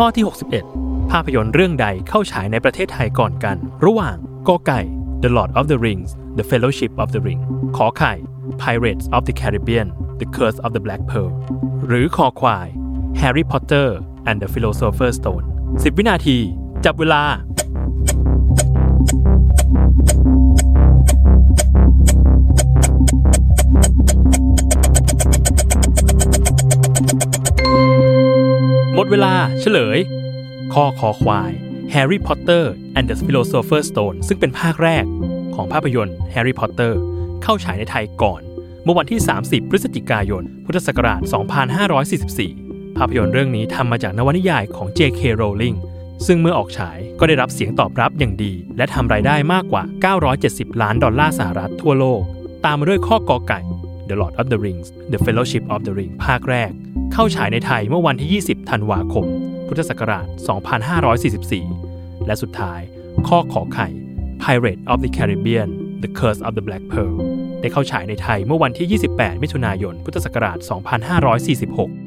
ข้อที่ 61 ภาพยนตร์เรื่องใดเข้าฉายในประเทศไทยก่อนกัน ระหว่างกอไก่ The Lord of the Rings The Fellowship of the Ring ขอไข่ Pirates of the Caribbean The Curse of the Black Pearl หรือคอควาย Harry Potter and the Philosopher's Stone 10 วินาที จับเวลา หมดเวลาเฉลย ข้อคอควาย Harry Potter and the Philosopher's Stone ซึ่งเป็นภาคแรกของภาพยนตร์ Harry Potter เข้าฉายในไทยก่อน เมื่อวันที่ 30 พฤศจิกายน พุทธศักราช 2544 ภาพยนตร์เรื่องนี้ทำมาจากนวนิยายของ J.K. Rowling ซึ่งเมื่อออกฉายก็ได้รับเสียงตอบรับอย่างดี และทำรายได้มากกว่า 970 ล้านดอลลาร์สหรัฐทั่วโลก ตามมาด้วยข้อกอไก่ The Lord of the Rings The Fellowship of the Ring ภาคแรก เข้าฉายในไทยเมื่อวันที่20 ธันวาคม พุทธศักราช 2544 และสุดท้ายข้อขอไข่ Pirate of the Caribbean The Curse of the Black Pearl ได้เข้าฉายในไทยเมื่อวันที่ 28 มิถุนายน พุทธศักราช 2546